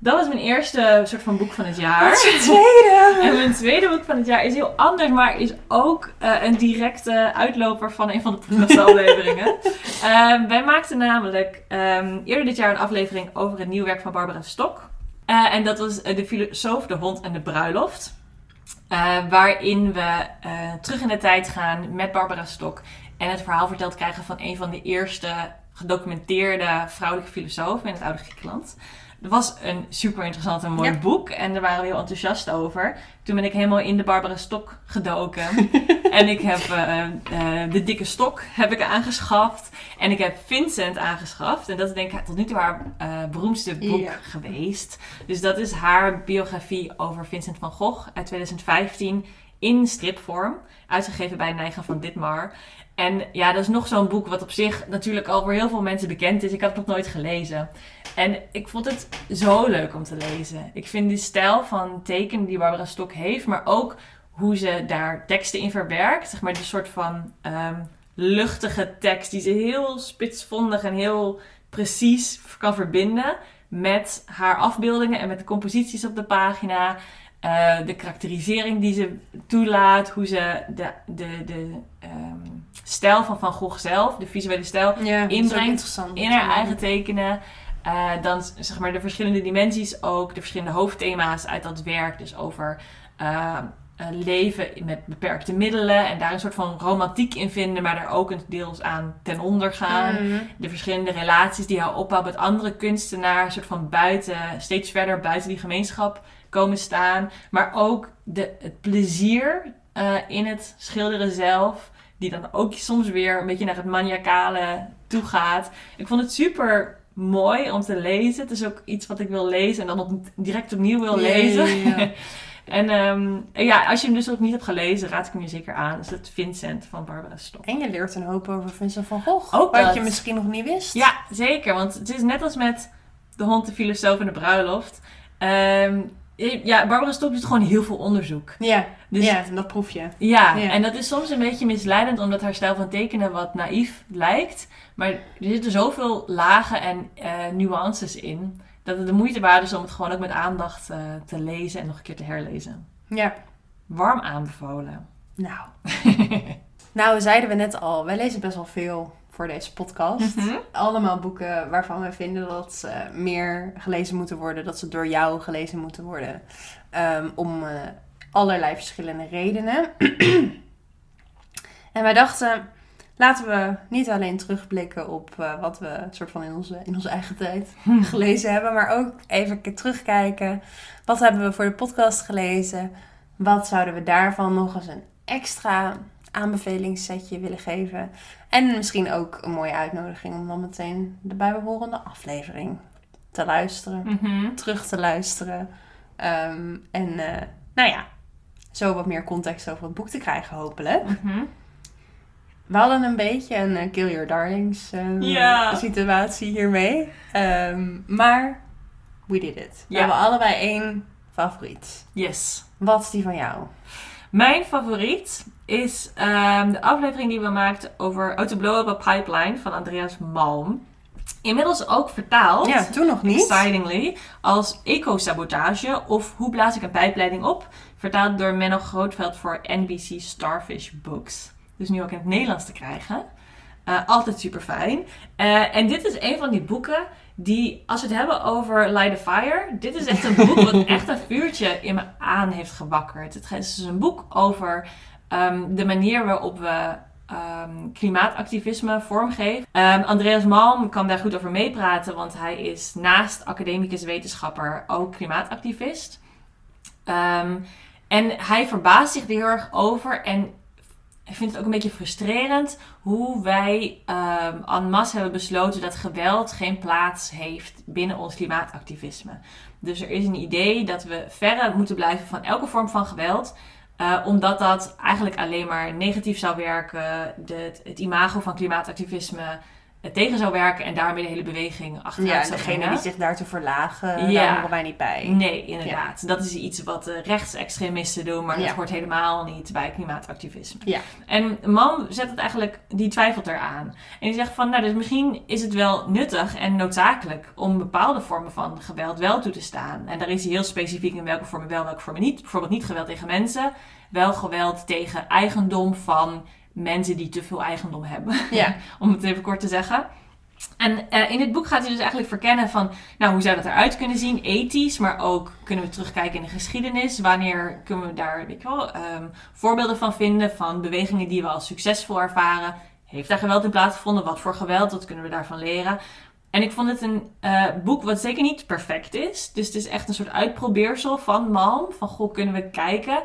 Dat was mijn eerste soort van boek van het jaar. tweede. En mijn tweede boek van het jaar is heel anders, maar is ook eh, een directe uitloper van een van de podcastafleveringen. Ehm wij maakten namelijk ehm, eerder dit jaar een aflevering over het nieuw werk van Barbara Stok. Eh, en dat was De filosoof, de hond en de bruiloft. Waarin we terug in de tijd gaan met Barbara Stok. En het verhaal verteld krijgen van een van de eerste gedocumenteerde vrouwelijke filosofen in het oude Griekenland. Het was een super interessant en mooi Ja. boek. En daar waren we heel enthousiast over. Toen ben ik helemaal in de Barbara Stok gedoken. en ik heb eh, eh, de dikke stok heb ik aangeschaft. En ik heb Vincent aangeschaft. En dat is denk ik tot nu toe haar eh, beroemdste boek Ja. geweest. Dus dat is haar biografie over Vincent van Gogh uit 2015 in stripvorm. Uitgegeven bij Nijgen van Ditmar. En ja, dat is nog zo'n boek wat op zich natuurlijk al voor heel veel mensen bekend is. Ik had het nog nooit gelezen. En ik vond het zo leuk om te lezen. Ik vind die stijl van tekenen die Barbara Stok heeft, maar ook hoe ze daar teksten in verwerkt. Zeg maar die soort van ehm, luchtige tekst die ze heel spitsvondig en heel precies kan verbinden met haar afbeeldingen en met de composities op de pagina. Eh, de karakterisering die ze toelaat, hoe ze de, de, de ehm, stijl van Van Gogh zelf, de visuele stijl, Ja, Inbrengt in haar eigen tekenen. Eh, dan zeg maar de verschillende dimensies ook, de verschillende hoofdthema's uit dat werk. Dus over eh, leven met beperkte middelen en daar een soort van romantiek in vinden, maar daar ook een deels aan ten onder gaan. Mhm. De verschillende relaties die hij opbouwt met andere kunstenaars, een soort van buiten, steeds verder buiten die gemeenschap komen staan. Maar ook de, het plezier in het schilderen zelf, die dan ook soms weer een beetje naar het maniacale toe gaat. Ik vond het super mooi om te lezen. Het is ook iets wat ik wil lezen en dan op, direct opnieuw wil lezen. en ehm, ja, als je hem dus ook niet hebt gelezen, raad ik hem je zeker aan. Is het Vincent van Barbara Stok. En je leert een hoop over Vincent van Gogh. Ook wat dat. je misschien nog niet wist. Ja, zeker. Want het is net als met de hond, de filosoof en de bruiloft. Ehm, ja, Barbara Stok doet gewoon heel veel onderzoek. Ja, Dus ja dat proef je. Ja, Ja. en dat is soms een beetje misleidend omdat haar stijl van tekenen wat naïef lijkt. Maar er zitten zoveel lagen en eh, nuances in dat het de moeite waard is om het gewoon ook met aandacht eh, te lezen en nog een keer te herlezen. Ja. Warm aanbevolen. Nou. nou, zeiden we net al, wij lezen best wel veel voor deze podcast. Mhm. Allemaal boeken waarvan we vinden dat ze meer gelezen moeten worden, dat ze door jou gelezen moeten worden. Ehm, om eh, allerlei verschillende redenen. en wij dachten, laten we niet alleen terugblikken op eh, wat we soort van in onze, in onze eigen tijd gelezen hebben, maar ook even terugkijken. Wat hebben we voor de podcast gelezen? Wat zouden we daarvan nog eens een extra aanbevelingssetje willen geven? En misschien ook een mooie uitnodiging om dan meteen de bijbehorende aflevering te luisteren, Mhm. terug te luisteren. Ehm, en eh, nou ja, zo wat meer context over het boek te krijgen, hopelijk. Mhm. We hadden een beetje een eh, Kill Your Darlings eh, Ja. situatie hiermee. Ehm, maar we did it. We hebben allebei één favoriet. Yes. Wat is die van jou? Mijn favoriet is ehm, de aflevering die we maakten over How to Blow Up a Pipeline van Andreas Malm. Inmiddels ook vertaald. Ja, toen nog niet. Excitingly, als eco-sabotage of hoe blaas ik een pijpleiding op, vertaald door Menno Grootveld voor NBC Starfish Books. Dus nu ook in het Nederlands te krijgen. Eh, altijd super fijn. en dit is een van die boeken die, als we het hebben over Light a Fire, dit is echt een boek wat echt een vuurtje in me aan heeft gewakkerd. Het is dus een boek over ehm, de manier waarop we ehm, klimaatactivisme vormgeven. Ehm, Andreas Malm kan daar goed over meepraten, want hij is naast academicus wetenschapper ook klimaatactivist. En hij verbaast zich er heel erg over en ik vind het ook een beetje frustrerend hoe wij en masse hebben besloten dat geweld geen plaats heeft binnen ons klimaatactivisme. Dus er is een idee dat we verre moeten blijven van elke vorm van geweld. Uh, omdat dat eigenlijk alleen maar negatief zou werken. De, het, imago van klimaatactivisme tegen zou werken. En daarmee de hele beweging achteruit Ja, zou degene die zich daartoe verlagen, Ja. daar horen wij niet bij. Nee, inderdaad. Dat is iets wat uh, rechtsextremisten doen, maar dat hoort helemaal niet bij klimaatactivisme. Ja. En Mam zet het eigenlijk, die twijfelt eraan. En die zegt van, nou, dus misschien is het wel nuttig en noodzakelijk om bepaalde vormen van geweld wel toe te staan. En daar is hij heel specifiek in welke vormen wel, welke vormen niet. Bijvoorbeeld niet geweld tegen mensen, wel geweld tegen eigendom van mensen die te veel eigendom hebben. Ja. om het even kort te zeggen. En uh, in dit boek gaat hij dus eigenlijk verkennen van, nou, hoe zou dat eruit kunnen zien, ethisch, maar ook kunnen we terugkijken in de geschiedenis. Wanneer kunnen we daar, weet je wel, um, voorbeelden van vinden van bewegingen die we als succesvol ervaren? Heeft daar geweld in plaatsgevonden? Wat voor geweld? Wat kunnen we daarvan leren? En ik vond het een uh, boek wat zeker niet perfect is. Dus het is echt een soort uitprobeersel van Malm. Van, goh, kunnen we kijken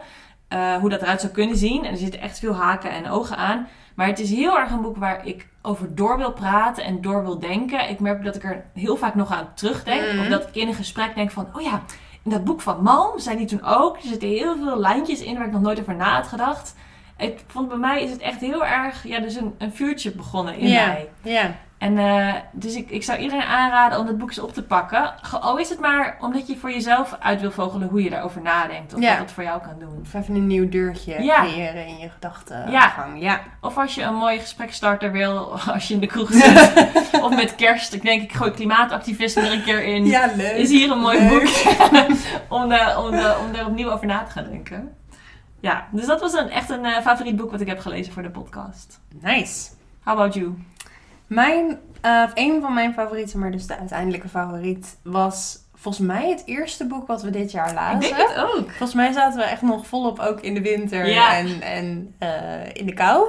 uh, hoe dat eruit zou kunnen zien? En er zitten echt veel haken en ogen aan. Maar het is heel erg een boek waar ik over door wil praten en door wil denken. Ik merk dat ik er heel vaak nog aan terugdenk. Mhm. Of dat ik in een gesprek denk van, oh ja, in dat boek van Malm zei die toen ook. Er zitten heel veel lijntjes in waar ik nog nooit over na had gedacht. Ik vond bij mij is het echt heel erg, ja, dus een, een vuurtje begonnen in mij. ja. En eh, dus ik, ik zou iedereen aanraden om dat boek eens op te pakken. Al is het maar omdat je voor jezelf uit wil vogelen hoe je daarover nadenkt. Of Ja. wat het voor jou kan doen. Of even een nieuw deurtje Ja. creëren in je gedachtegang. Ja. ja. Of als je een mooie gesprekstarter wil als je in de kroeg zit. of met kerst. Ik denk ik gooi klimaatactivisme er een keer in. Ja, leuk. Is hier een mooi Leuk. boek om, de, om, de, om er opnieuw over na te gaan denken. Ja, dus dat was een, echt een eh, favoriet boek wat ik heb gelezen voor de podcast. Nice. How about you? Mijn, eh, een van mijn favorieten, maar dus de uiteindelijke favoriet, was volgens mij het eerste boek wat we dit jaar lazen. Ik denk het ook. Volgens mij zaten we echt nog volop ook in de winter Ja. en, en eh, in de kou.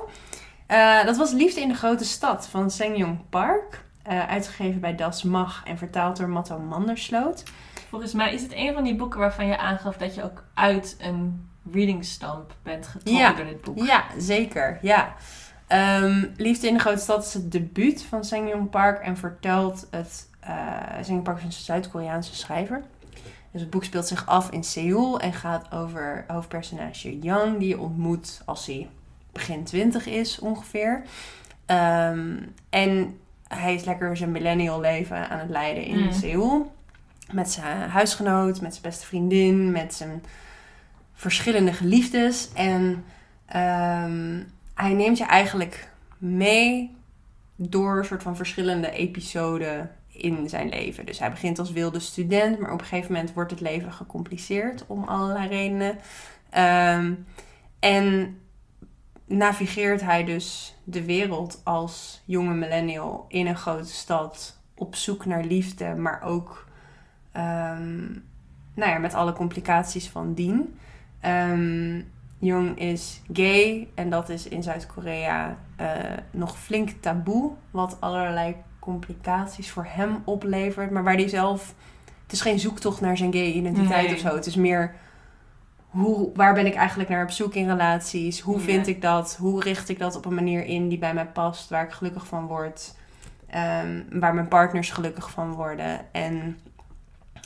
Eh, dat was Liefde in de Grote Stad van Seng-Yong Park. uitgegeven bij Das Mag en vertaald door Matto Mandersloot. Volgens mij is het een van die boeken waarvan je aangaf dat je ook uit een readingstamp bent getrokken Ja. door dit boek. Ja, zeker. Ja. Ehm, Liefde in de Grote Stad is het debuut van Seng-Yong Park en vertelt het... eh Seng-Yong Park is een Zuid-Koreaanse schrijver. Dus het boek speelt zich af in Seoul en gaat over hoofdpersonage Yang, die je ontmoet als hij begin twintig is ongeveer. Ehm, en hij is lekker zijn millennial leven aan het leiden in Mm. Seoul. Met zijn huisgenoot, met zijn beste vriendin, met zijn verschillende geliefdes. En ehm, hij neemt je eigenlijk mee door een soort van verschillende episoden in zijn leven. Dus hij begint als wilde student, maar op een gegeven moment wordt het leven gecompliceerd om allerlei redenen. Ehm, en navigeert hij dus de wereld als jonge millennial in een grote stad op zoek naar liefde, maar ook ehm, nou ja, met alle complicaties van dien. Ehm Jong is gay en dat is in Zuid-Korea eh, nog flink taboe, wat allerlei complicaties voor hem oplevert, maar waar hij zelf. Het is geen zoektocht naar zijn gay identiteit Nee. of zo. Het is meer. Hoe, waar ben ik eigenlijk naar op zoek in relaties? Hoe vind ik dat? Hoe richt ik dat op een manier in die bij mij past, waar ik gelukkig van word? Ehm, waar mijn partners gelukkig van worden. En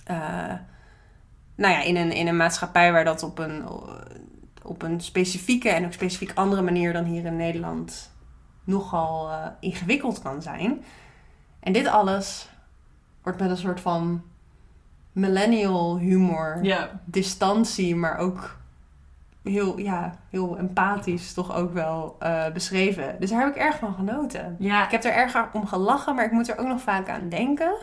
eh, nou ja, in een, in een maatschappij waar dat op een, op een specifieke en ook specifiek andere manier dan hier in Nederland nogal eh, ingewikkeld kan zijn. En dit alles wordt met een soort van millennial humor, Ja. distantie, maar ook heel, ja, heel empathisch toch ook wel eh, beschreven. Dus daar heb ik erg van genoten. Ja. Ik heb er erg om gelachen, maar ik moet er ook nog vaak aan denken.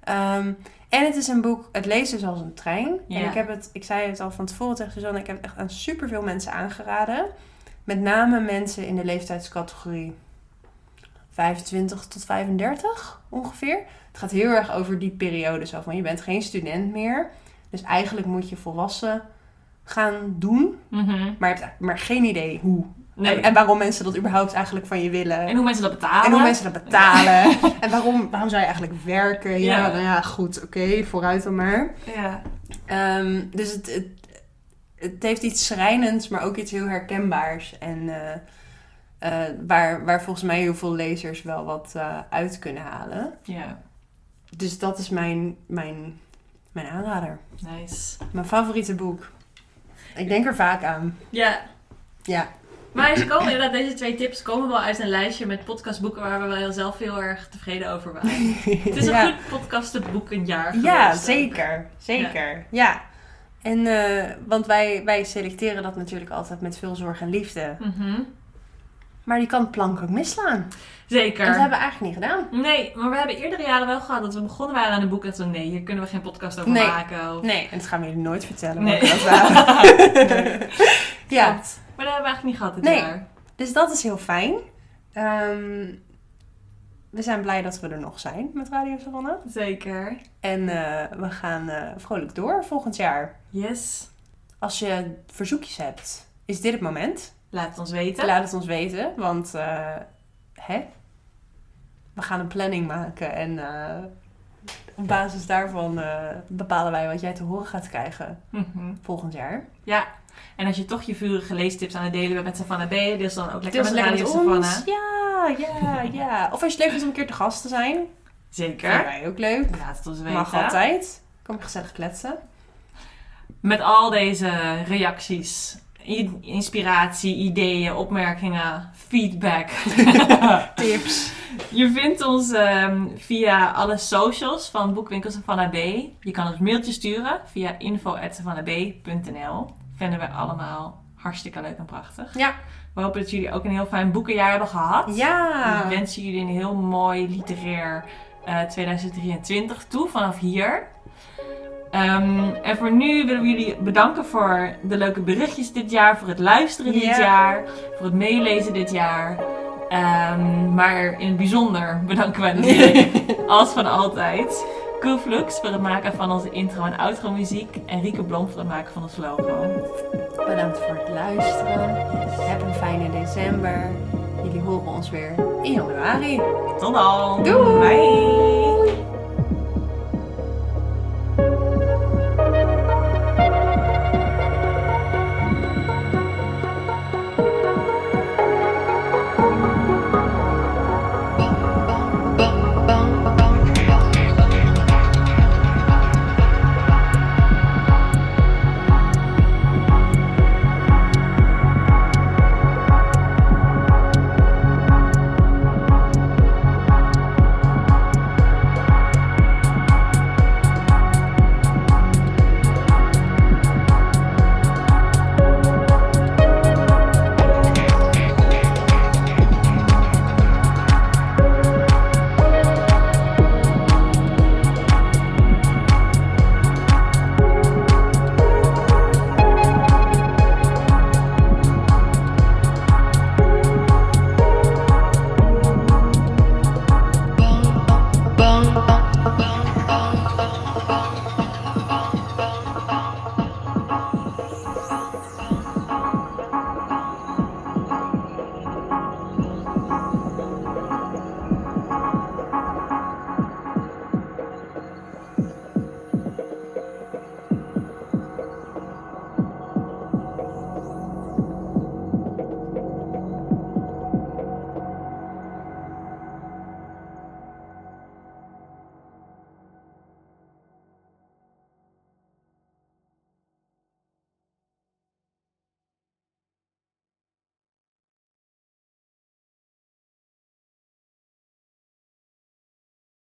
Ehm, en het is een boek, het lezen is als een trein. Ja. En ik heb het, ik zei het al van tevoren tegen Suzanne, ik heb het echt aan superveel mensen aangeraden. Met name mensen in de leeftijdscategorie 25 tot 35 ongeveer. Het gaat heel erg over die periode zo van je bent geen student meer. Dus eigenlijk moet je volwassen gaan doen. Mhm. Maar je hebt maar geen idee hoe. Nee. En, en waarom mensen dat überhaupt eigenlijk van je willen. En hoe mensen dat betalen. En hoe mensen dat betalen. En waarom, waarom zou je eigenlijk werken? Ja, Ja. nou ja, goed, oké, vooruit dan maar. Ja. Ehm, dus het, het, het heeft iets schrijnends, maar ook iets heel herkenbaars. En eh, eh, waar, waar volgens mij heel veel lezers wel wat eh, uit kunnen halen. Ja. Dus dat is mijn, mijn, mijn aanrader. Nice. Mijn favoriete boek. Ik denk er vaak aan. Ja. Ja. Maar ze komen inderdaad, deze twee tips komen wel uit een lijstje met podcastboeken waar we wel zelf heel erg tevreden over waren. Het is een ja. goed podcastboek een jaar Ja, geweest zeker. Zeker. Ja. En, eh, want wij, wij selecteren dat natuurlijk altijd met veel zorg en liefde. Mhm. Maar die kan plank ook misslaan. Zeker. En dat hebben we eigenlijk niet gedaan. Nee, maar we hebben eerdere jaren wel gehad dat we begonnen waren aan een boek en toen nee, hier kunnen we geen podcast over Nee. maken. Of... Nee, en dat gaan we jullie nooit vertellen. Nee. dat waren. ja, Klopt. Maar dat hebben we eigenlijk niet gehad dit Nee. jaar. dus dat is heel fijn. Ehm, we zijn blij dat we er nog zijn met Radio Savannah. Zeker. En eh, we gaan eh, vrolijk door volgend jaar. Yes. Als je verzoekjes hebt, is dit het moment. Laat het ons weten. Laat het ons weten, want eh, hè? we gaan een planning maken en op basis daarvan bepalen wij wat jij te horen gaat krijgen Mhm. volgend jaar. Ja. En als je toch je vurige leestips aan het delen bent met Savannah B, dus dan ook lekker Dus met Radio. Savannah. Ja, ja, ja. Of als je het leuk vindt om een keer te gast te zijn. Zeker. wij ook leuk. Laat het ons weten. Mag altijd. Kom je gezellig kletsen. Met al deze reacties inspiratie, ideeën, opmerkingen, feedback. Tips. Je vindt ons ehm, via alle socials van Boekwinkel Savannah B. Je kan ons een mailtje sturen via info.savannahb.nl. Vinden we allemaal hartstikke leuk en prachtig. Ja. We hopen dat jullie ook een heel fijn boekenjaar hebben gehad. Ja. We wensen jullie een heel mooi literair eh, 2023 toe vanaf hier. Ehm, en voor nu willen we jullie bedanken voor de leuke berichtjes dit jaar, voor het luisteren dit Ja. jaar, voor het meelezen dit jaar. Ehm, maar in het bijzonder bedanken wij natuurlijk, als van altijd, Koeflux voor het maken van onze intro en outro muziek en Rieke Blom voor het maken van ons logo. Bedankt voor het luisteren. Heb een fijne december. Jullie horen ons weer in januari. Tot dan! Doei! Bye!